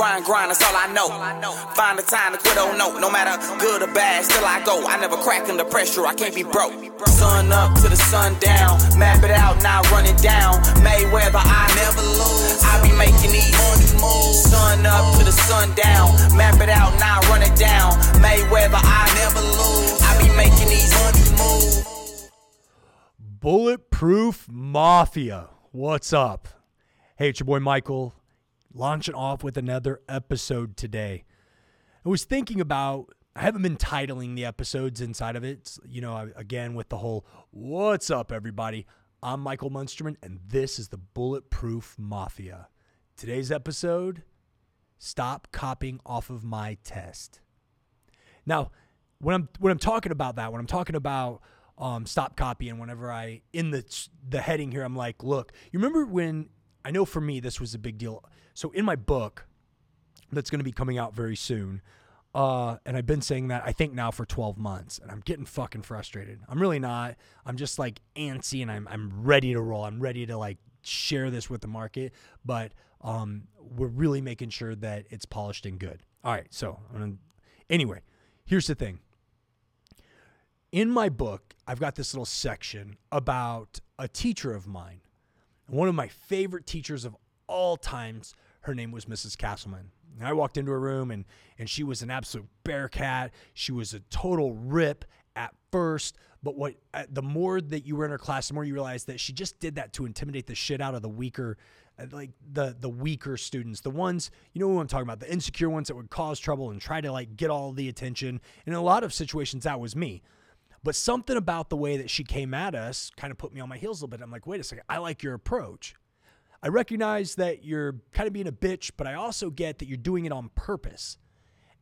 Grind, grind, that's all I know. Find the time to quit, oh no. No matter good or bad, still I go. I never crack under pressure, I can't be broke. Sun up to the sun down. Map it out, down. Mayweather, I never lose. I be making these money moves. Sun up to the sun down. Map it out, down. Mayweather, I never lose. I be making these money moves. Bulletproof Mafia. What's up? Hey, it's your boy Michael, launching off with another episode today. I was thinking about, I haven't been titling the episodes inside of it. You know, again, with the whole, what's up, everybody? I'm Michael Munsterman, and this is the Bulletproof Mafia. Today's episode Stop copying off of my test. Now, when I'm when I'm talking about that, when I'm talking about um, stop copying, whenever I in the the heading here, I'm like, look, you remember when I know for me this was a big deal. So in my book, that's going to be coming out very soon, uh, and I've been saying that I think now for 12 months, and I'm getting fucking frustrated. I'm really not. I'm just like antsy, and I'm I'm ready to roll. I'm ready to like share this with the market, but um, we're really making sure that it's polished and good. All right, so gonna, anyway, here's the thing. In my book, I've got this little section about a teacher of mine, one of my favorite teachers of all times. Her name was Mrs. Castleman. And I walked into her room and and she was an absolute bear cat. She was a total rip at first, but what uh, the more that you were in her class, the more you realized that she just did that to intimidate the shit out of the weaker, uh, like the the weaker students, the ones you know who I'm talking about, the insecure ones that would cause trouble and try to like get all the attention. And in a lot of situations, that was me. But something about the way that she came at us kind of put me on my heels a little bit. I'm like, wait a second, I like your approach. I recognize that you're kind of being a bitch, but I also get that you're doing it on purpose.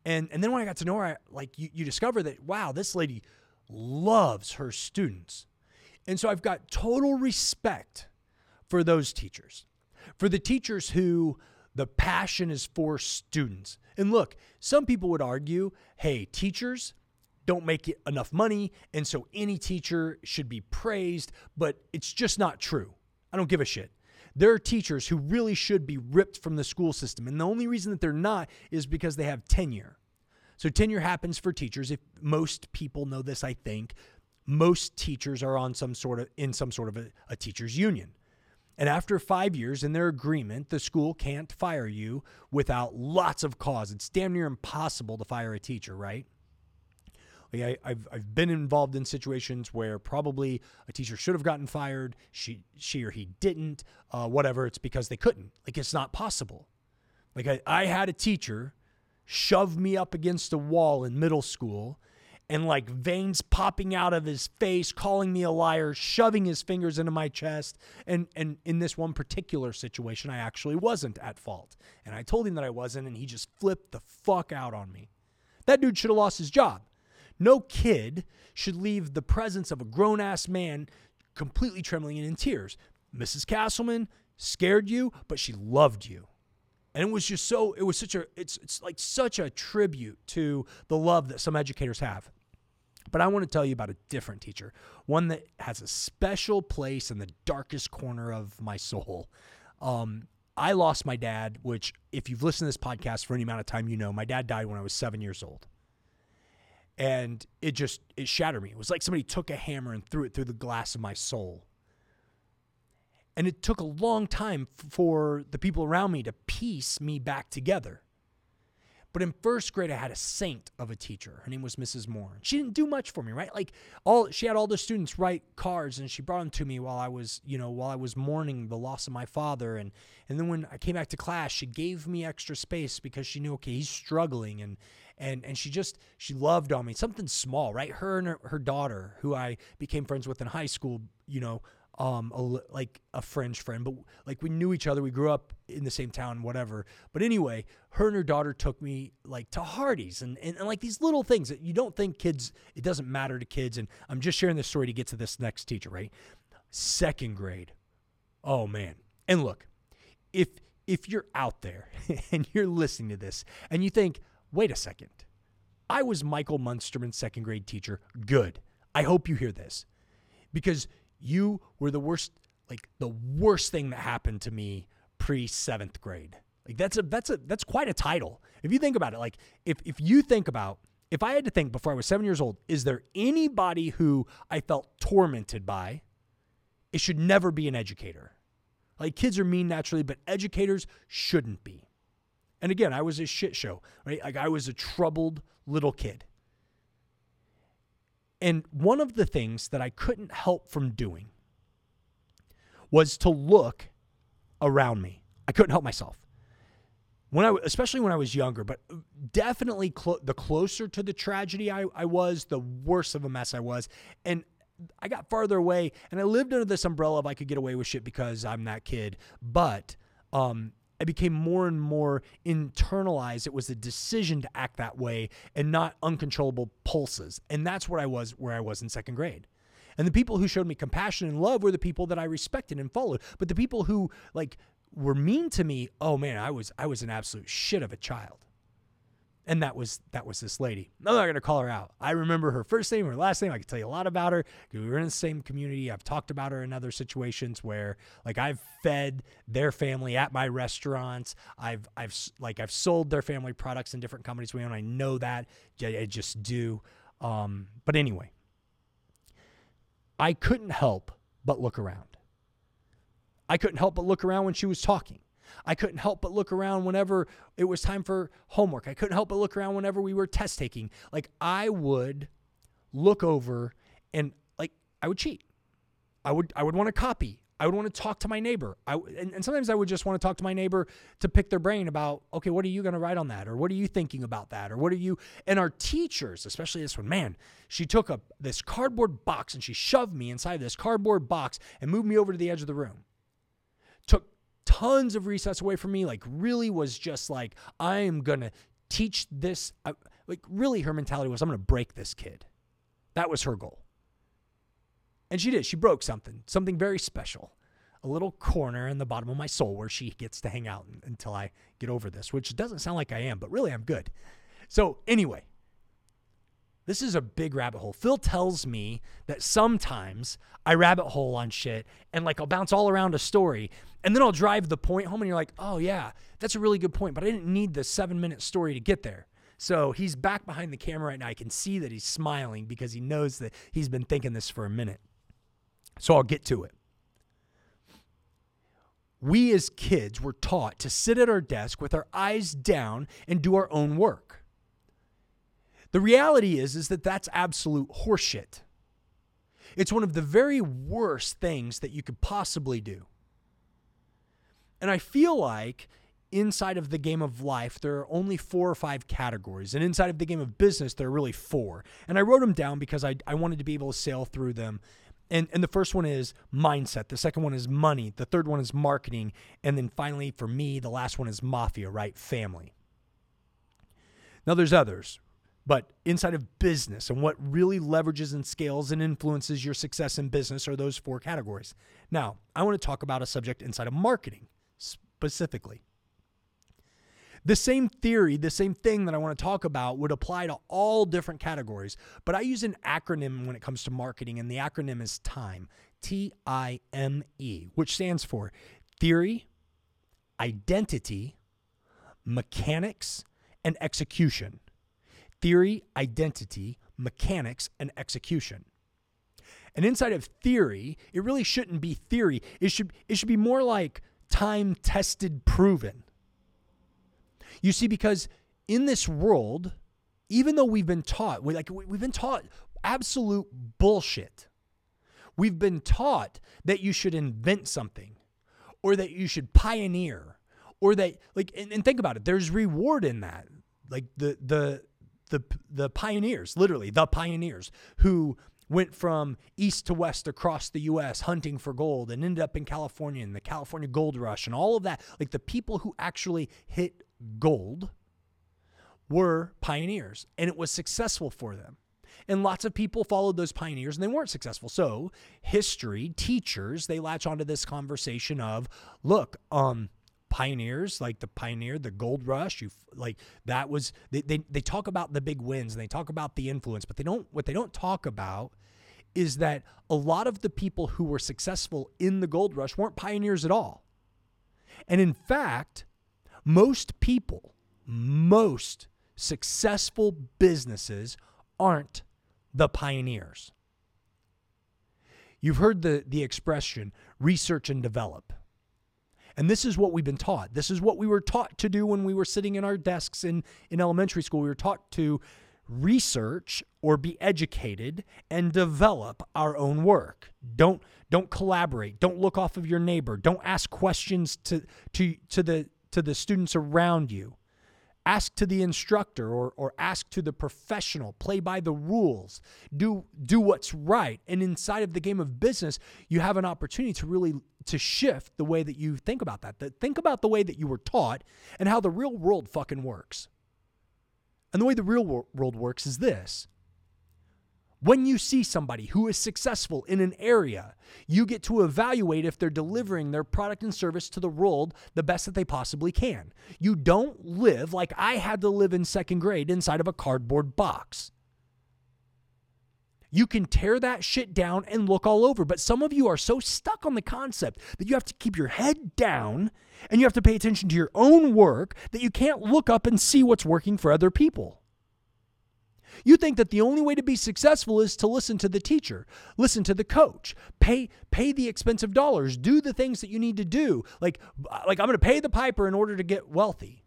And and then when I got to know her, I, like you, you discover that wow, this lady loves her students. And so I've got total respect for those teachers, for the teachers who the passion is for students. And look, some people would argue, hey, teachers don't make enough money, and so any teacher should be praised, but it's just not true. I don't give a shit. There are teachers who really should be ripped from the school system, and the only reason that they're not is because they have tenure. So tenure happens for teachers. If most people know this, I think most teachers are on some sort of in some sort of a, a teachers union. And after five years in their agreement, the school can't fire you without lots of cause. It's damn near impossible to fire a teacher, right? Like I, have I've been involved in situations where probably a teacher should have gotten fired, she she or he didn't, uh, whatever. It's because they couldn't. Like it's not possible. Like I, I had a teacher shove me up against a wall in middle school and like veins popping out of his face, calling me a liar, shoving his fingers into my chest. And and in this one particular situation, I actually wasn't at fault. And I told him that I wasn't, and he just flipped the fuck out on me. That dude should have lost his job. No kid should leave the presence of a grown ass man completely trembling and in tears. Mrs. Castleman scared you, but she loved you and it was just so it was such a it's it's like such a tribute to the love that some educators have but i want to tell you about a different teacher one that has a special place in the darkest corner of my soul um, i lost my dad which if you've listened to this podcast for any amount of time you know my dad died when i was seven years old and it just it shattered me it was like somebody took a hammer and threw it through the glass of my soul and it took a long time for the people around me to piece me back together. But in first grade, I had a saint of a teacher. Her name was Mrs. Moore. She didn't do much for me, right? Like all she had all the students write cards and she brought them to me while I was, you know, while I was mourning the loss of my father. And and then when I came back to class, she gave me extra space because she knew, okay, he's struggling and and and she just she loved on me. Something small, right? Her and her, her daughter, who I became friends with in high school, you know, um, a, like a French friend, but like we knew each other. We grew up in the same town, whatever. But anyway, her and her daughter took me like to Hardee's and, and, and like these little things that you don't think kids, it doesn't matter to kids. And I'm just sharing this story to get to this next teacher, right? Second grade. Oh man. And look, if, if you're out there and you're listening to this and you think, wait a second, I was Michael Munsterman's second grade teacher. Good. I hope you hear this because you were the worst, like the worst thing that happened to me pre seventh grade. Like that's a that's a that's quite a title. If you think about it, like if if you think about if I had to think before I was 7 years old, is there anybody who I felt tormented by? It should never be an educator. Like kids are mean naturally, but educators shouldn't be. And again, I was a shit show, right? Like I was a troubled little kid. And one of the things that I couldn't help from doing was to look around me. I couldn't help myself. When I, especially when I was younger, but definitely clo- the closer to the tragedy I, I was, the worse of a mess I was. And I got farther away and I lived under this umbrella of I could get away with shit because I'm that kid. But um, I became more and more internalized. It was a decision to act that way and not uncontrollable pulses. And that's where I was where I was in second grade. And the people who showed me compassion and love were the people that I respected and followed. But the people who like were mean to me, oh man, I was I was an absolute shit of a child and that was that was this lady. I'm not gonna call her out. I remember her first name, her last name. I can tell you a lot about her. We were in the same community. I've talked about her in other situations where, like, I've fed their family at my restaurants. I've I've like I've sold their family products in different companies we own. I know that. I just do. Um, but anyway, I couldn't help but look around. I couldn't help but look around when she was talking. I couldn't help but look around whenever it was time for homework. I couldn't help but look around whenever we were test taking. Like I would look over and like I would cheat. I would I would want to copy. I would want to talk to my neighbor. I and, and sometimes I would just want to talk to my neighbor to pick their brain about, okay, what are you going to write on that, or what are you thinking about that, or what are you? And our teachers, especially this one, man, she took a this cardboard box and she shoved me inside this cardboard box and moved me over to the edge of the room. Tons of recess away from me, like really was just like, I am going to teach this. Uh, like really her mentality was, I'm going to break this kid. That was her goal. And she did. She broke something, something very special. A little corner in the bottom of my soul where she gets to hang out until I get over this, which doesn't sound like I am, but really I'm good. So, anyway, this is a big rabbit hole. Phil tells me that sometimes I rabbit hole on shit and like I'll bounce all around a story and then I'll drive the point home and you're like, oh yeah, that's a really good point, but I didn't need the seven minute story to get there. So he's back behind the camera right now. I can see that he's smiling because he knows that he's been thinking this for a minute. So I'll get to it. We as kids were taught to sit at our desk with our eyes down and do our own work. The reality is, is that that's absolute horseshit. It's one of the very worst things that you could possibly do. And I feel like inside of the game of life, there are only four or five categories. And inside of the game of business, there are really four. And I wrote them down because I, I wanted to be able to sail through them. And, and the first one is mindset. The second one is money. The third one is marketing. And then finally, for me, the last one is mafia, right? Family. Now, there's others, but inside of business and what really leverages and scales and influences your success in business are those four categories. Now, I want to talk about a subject inside of marketing specifically. The same theory, the same thing that I want to talk about would apply to all different categories, but I use an acronym when it comes to marketing, and the acronym is TIME, T I M E, which stands for theory, identity, mechanics, and execution theory, identity, mechanics, and execution. And inside of theory, it really shouldn't be theory. It should, it should be more like time tested, proven. You see, because in this world, even though we've been taught, we like we've been taught absolute bullshit. We've been taught that you should invent something or that you should pioneer or that like and, and think about it, there's reward in that. Like the the the the pioneers, literally the pioneers who went from east to west across the US hunting for gold and ended up in California and the California gold rush and all of that. Like the people who actually hit gold were pioneers and it was successful for them. And lots of people followed those pioneers and they weren't successful. So, history teachers, they latch onto this conversation of, look, um, pioneers like the pioneer the gold rush you like that was they, they they talk about the big wins and they talk about the influence but they don't what they don't talk about is that a lot of the people who were successful in the gold rush weren't pioneers at all and in fact Most people, most successful businesses aren't the pioneers. You've heard the, the expression research and develop. And this is what we've been taught. This is what we were taught to do when we were sitting in our desks in, in elementary school. We were taught to research or be educated and develop our own work. Don't don't collaborate. Don't look off of your neighbor. Don't ask questions to to to the to the students around you. Ask to the instructor or, or ask to the professional. Play by the rules. Do do what's right. And inside of the game of business, you have an opportunity to really to shift the way that you think about that. that think about the way that you were taught and how the real world fucking works. And the way the real world works is this when you see somebody who is successful in an area, you get to evaluate if they're delivering their product and service to the world the best that they possibly can. You don't live like I had to live in second grade inside of a cardboard box. You can tear that shit down and look all over, but some of you are so stuck on the concept that you have to keep your head down and you have to pay attention to your own work that you can't look up and see what's working for other people. You think that the only way to be successful is to listen to the teacher, listen to the coach, pay pay the expensive dollars, do the things that you need to do. Like like I'm going to pay the piper in order to get wealthy.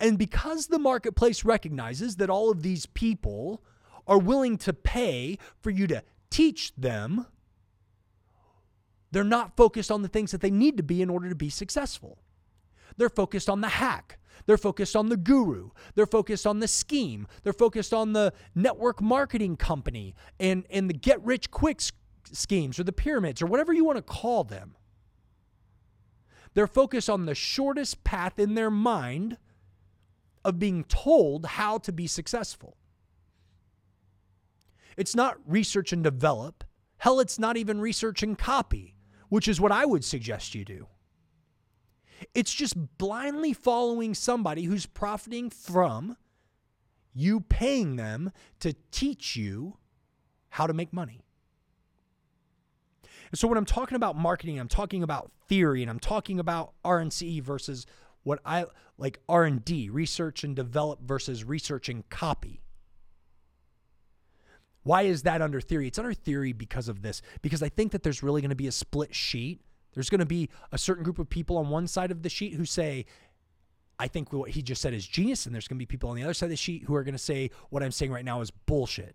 And because the marketplace recognizes that all of these people are willing to pay for you to teach them, they're not focused on the things that they need to be in order to be successful. They're focused on the hack. They're focused on the guru. They're focused on the scheme. They're focused on the network marketing company and, and the get rich quick schemes or the pyramids or whatever you want to call them. They're focused on the shortest path in their mind of being told how to be successful. It's not research and develop. Hell, it's not even research and copy, which is what I would suggest you do. It's just blindly following somebody who's profiting from you paying them to teach you how to make money. And so when I'm talking about marketing, I'm talking about theory and I'm talking about R&C versus what I like R&D, research and develop versus research and copy. Why is that under theory? It's under theory because of this because I think that there's really going to be a split sheet there's going to be a certain group of people on one side of the sheet who say, I think what he just said is genius. And there's going to be people on the other side of the sheet who are going to say, what I'm saying right now is bullshit.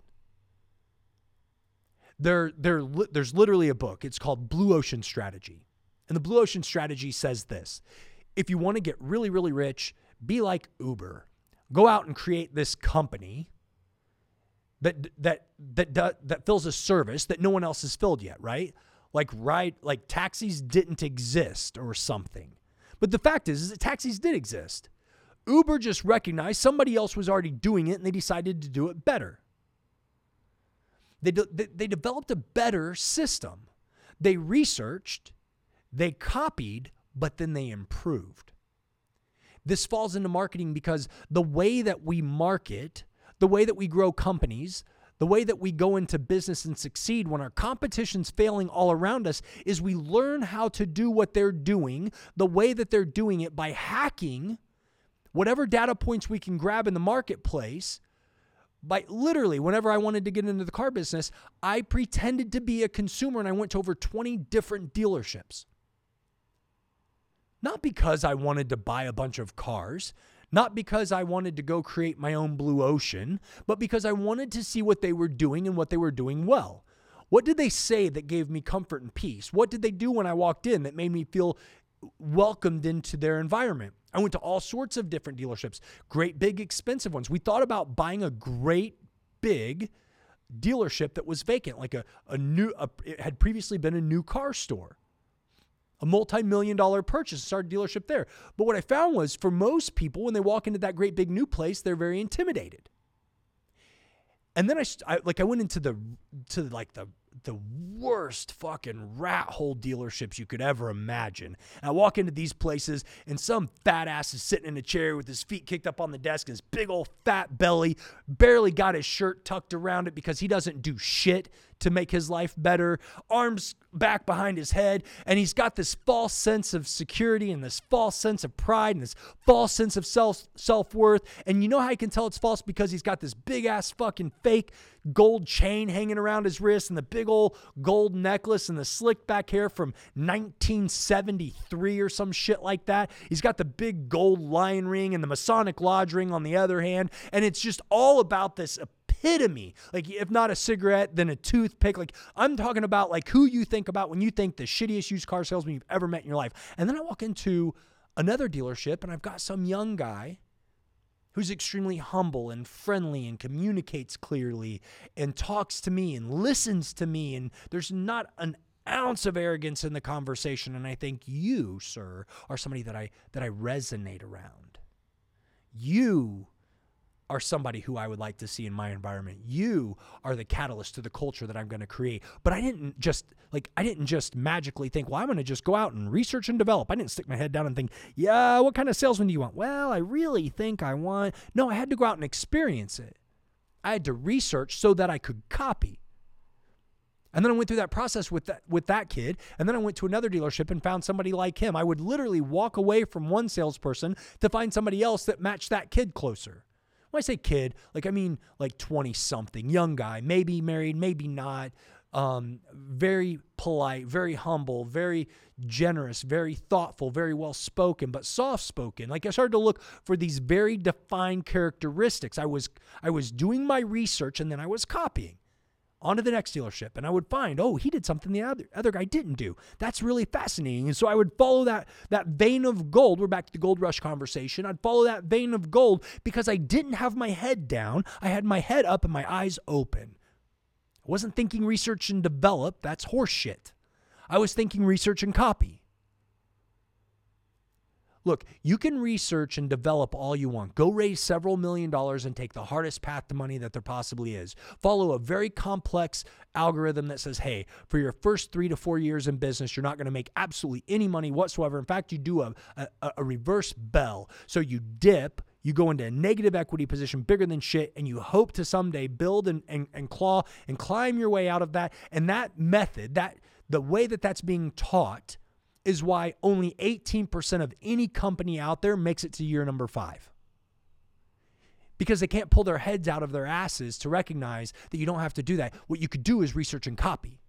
There, there, there's literally a book. It's called Blue Ocean Strategy. And the Blue Ocean Strategy says this if you want to get really, really rich, be like Uber. Go out and create this company that that that that fills a service that no one else has filled yet, right? Like ride like taxis didn't exist or something. But the fact is, is that taxis did exist. Uber just recognized somebody else was already doing it and they decided to do it better. They, de- they developed a better system. They researched, they copied, but then they improved. This falls into marketing because the way that we market, the way that we grow companies, the way that we go into business and succeed when our competition's failing all around us is we learn how to do what they're doing the way that they're doing it by hacking whatever data points we can grab in the marketplace. By literally, whenever I wanted to get into the car business, I pretended to be a consumer and I went to over 20 different dealerships. Not because I wanted to buy a bunch of cars, not because I wanted to go create my own blue ocean, but because I wanted to see what they were doing and what they were doing well. What did they say that gave me comfort and peace? What did they do when I walked in that made me feel welcomed into their environment? I went to all sorts of different dealerships, great big expensive ones. We thought about buying a great big dealership that was vacant, like a, a new, a, it had previously been a new car store a multi-million dollar purchase, start a dealership there. But what I found was for most people, when they walk into that great big new place, they're very intimidated. And then I, I like I went into the to like the the worst fucking rat hole dealerships you could ever imagine. And I walk into these places and some fat ass is sitting in a chair with his feet kicked up on the desk his big old fat belly, barely got his shirt tucked around it because he doesn't do shit to make his life better, arms back behind his head, and he's got this false sense of security and this false sense of pride and this false sense of self self worth. And you know how I can tell it's false because he's got this big ass fucking fake gold chain hanging around his wrist and the big old gold necklace and the slick back hair from 1973 or some shit like that. He's got the big gold lion ring and the Masonic Lodge ring on the other hand. And it's just all about this epitome. Like, if not a cigarette, then a toothpick. Like, I'm talking about like who you think about when you think the shittiest used car salesman you've ever met in your life. And then I walk into another dealership and I've got some young guy who's extremely humble and friendly and communicates clearly and talks to me and listens to me. And there's not an ounce of arrogance in the conversation. And I think you, sir, are somebody that I that I resonate around. You are somebody who I would like to see in my environment. You are the catalyst to the culture that I'm going to create. But I didn't just like I didn't just magically think, well, I'm going to just go out and research and develop. I didn't stick my head down and think, yeah, what kind of salesman do you want? Well, I really think I want. No, I had to go out and experience it. I had to research so that I could copy. And then I went through that process with that with that kid, and then I went to another dealership and found somebody like him. I would literally walk away from one salesperson to find somebody else that matched that kid closer. When I say kid, like I mean like 20 something, young guy, maybe married, maybe not. Um, very polite, very humble, very generous, very thoughtful, very well spoken, but soft spoken. Like I started to look for these very defined characteristics. I was I was doing my research and then I was copying on to the next dealership and I would find, oh, he did something the other other guy didn't do. That's really fascinating. And so I would follow that that vein of gold. We're back to the gold rush conversation. I'd follow that vein of gold because I didn't have my head down. I had my head up and my eyes open. I wasn't thinking research and develop. That's horseshit. I was thinking research and copy. Look, you can research and develop all you want. Go raise several million dollars and take the hardest path to money that there possibly is. Follow a very complex algorithm that says, hey, for your first three to four years in business, you're not going to make absolutely any money whatsoever. In fact, you do a, a, a reverse bell. So you dip, you go into a negative equity position bigger than shit and you hope to someday build and, and, and claw and climb your way out of that and that method that the way that that's being taught is why only 18% of any company out there makes it to year number five. Because they can't pull their heads out of their asses to recognize that you don't have to do that. What you could do is research and copy.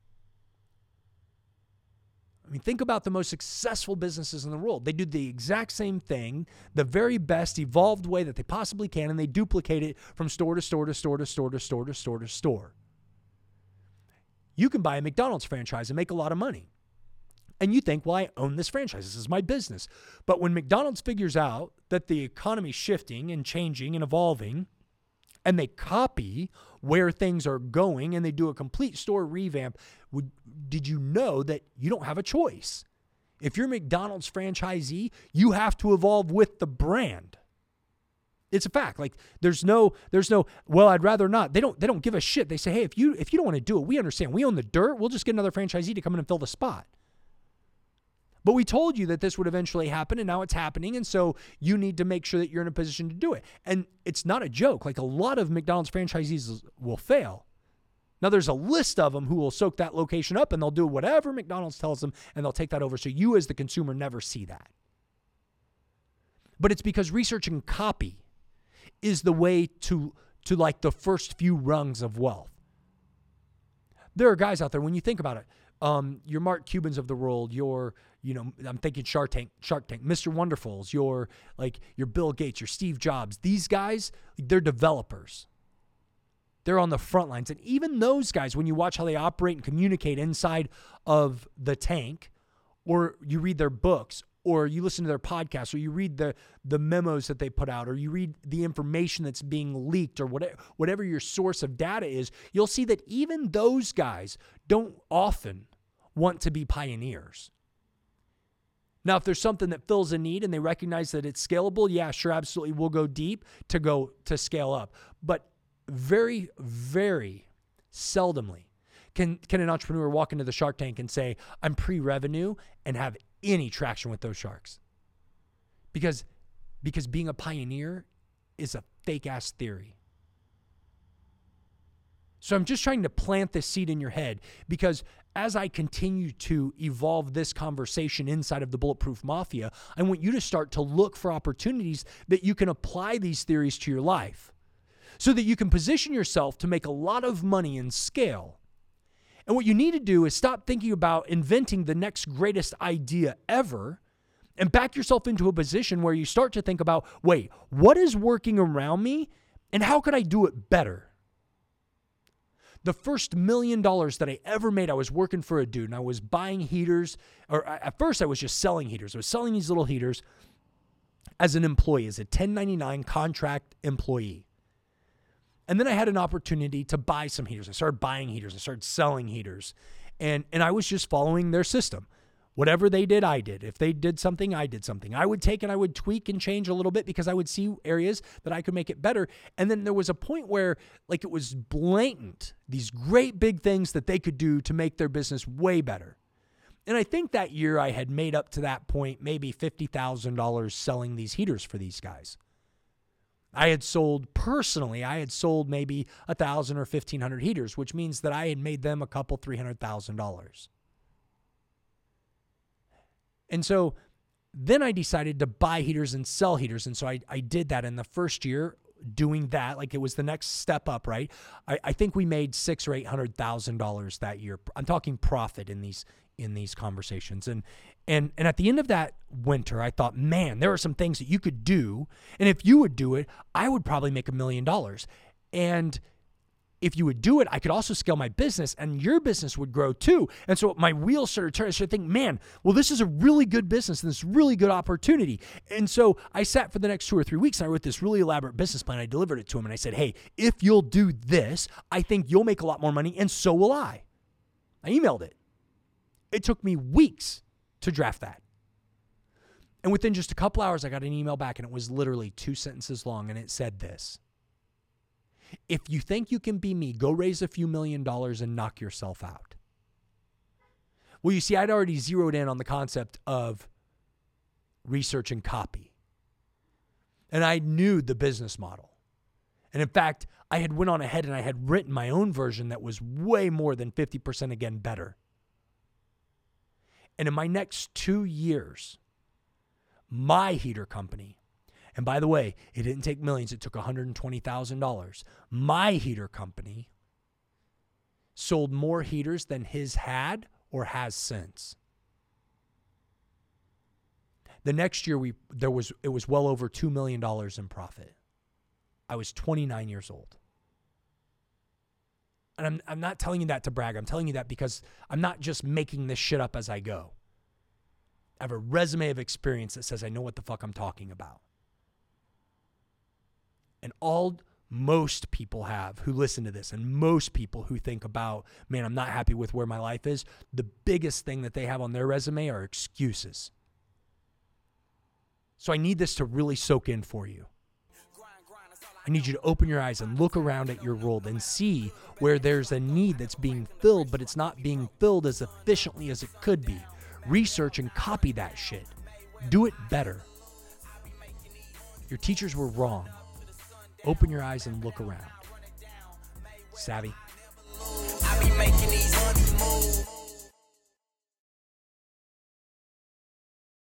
I mean, think about the most successful businesses in the world. They do the exact same thing, the very best evolved way that they possibly can, and they duplicate it from store to store to store to store to store to store to store. You can buy a McDonald's franchise and make a lot of money. And you think, well, I own this franchise. This is my business. But when McDonald's figures out that the economy's shifting and changing and evolving, and they copy where things are going and they do a complete store revamp, would, did you know that you don't have a choice? If you're McDonald's franchisee, you have to evolve with the brand. It's a fact. Like there's no there's no well I'd rather not. They don't they don't give a shit. They say, "Hey, if you if you don't want to do it, we understand. We own the dirt. We'll just get another franchisee to come in and fill the spot." But we told you that this would eventually happen and now it's happening. And so you need to make sure that you're in a position to do it. And it's not a joke. Like a lot of McDonald's franchisees will fail. Now, there's a list of them who will soak that location up and they'll do whatever McDonald's tells them and they'll take that over. So you, as the consumer, never see that. But it's because research and copy is the way to, to like the first few rungs of wealth. There are guys out there, when you think about it, um, your Mark Cubans of the world, your, you know, I'm thinking Shark Tank, Shark Tank, Mr. Wonderfuls, your like your Bill Gates, your Steve Jobs. These guys, they're developers. They're on the front lines. And even those guys, when you watch how they operate and communicate inside of the tank, or you read their books, or you listen to their podcasts, or you read the the memos that they put out, or you read the information that's being leaked, or whatever whatever your source of data is, you'll see that even those guys don't often want to be pioneers. Now, if there's something that fills a need and they recognize that it's scalable, yeah, sure, absolutely, we'll go deep to go to scale up. But very, very seldomly can can an entrepreneur walk into the Shark Tank and say, "I'm pre-revenue," and have any traction with those sharks. Because because being a pioneer is a fake ass theory. So I'm just trying to plant this seed in your head because as I continue to evolve this conversation inside of the Bulletproof Mafia, I want you to start to look for opportunities that you can apply these theories to your life so that you can position yourself to make a lot of money and scale. And what you need to do is stop thinking about inventing the next greatest idea ever and back yourself into a position where you start to think about wait, what is working around me and how could I do it better? The first million dollars that I ever made, I was working for a dude and I was buying heaters, or uh, at first I was just selling heaters. I was selling these little heaters as an employee, as a 1099 contract employee. And then I had an opportunity to buy some heaters. I started buying heaters. I started selling heaters. And, and I was just following their system. Whatever they did, I did. If they did something, I did something. I would take and I would tweak and change a little bit because I would see areas that I could make it better. And then there was a point where, like, it was blatant these great big things that they could do to make their business way better. And I think that year I had made up to that point maybe $50,000 selling these heaters for these guys. I had sold personally, I had sold maybe a thousand or fifteen hundred heaters, which means that I had made them a couple three hundred thousand dollars. And so then I decided to buy heaters and sell heaters. And so I, I did that in the first year doing that. Like it was the next step up, right? I, I think we made six or eight hundred thousand dollars that year. I'm talking profit in these in these conversations. And and and at the end of that winter, I thought, man, there are some things that you could do. And if you would do it, I would probably make a million dollars. And if you would do it, I could also scale my business and your business would grow too. And so my wheels started turning. I started thinking, man, well, this is a really good business and this really good opportunity. And so I sat for the next two or three weeks and I wrote this really elaborate business plan. I delivered it to him and I said, hey, if you'll do this, I think you'll make a lot more money and so will I. I emailed it. It took me weeks to draft that. And within just a couple hours, I got an email back, and it was literally two sentences long, and it said this If you think you can be me, go raise a few million dollars and knock yourself out. Well, you see, I'd already zeroed in on the concept of research and copy. And I knew the business model. And in fact, I had went on ahead and I had written my own version that was way more than 50% again better. And in my next two years, my heater company, and by the way, it didn't take millions, it took $120,000. My heater company sold more heaters than his had or has since. The next year we there was it was well over 2 million dollars in profit. I was 29 years old. And I'm, I'm not telling you that to brag. I'm telling you that because I'm not just making this shit up as I go. I have a resume of experience that says I know what the fuck I'm talking about. And all most people have who listen to this, and most people who think about, man, I'm not happy with where my life is, the biggest thing that they have on their resume are excuses. So I need this to really soak in for you. I need you to open your eyes and look around at your world and see where there's a need that's being filled, but it's not being filled as efficiently as it could be. Research and copy that shit. Do it better. Your teachers were wrong. Open your eyes and look around. Savvy.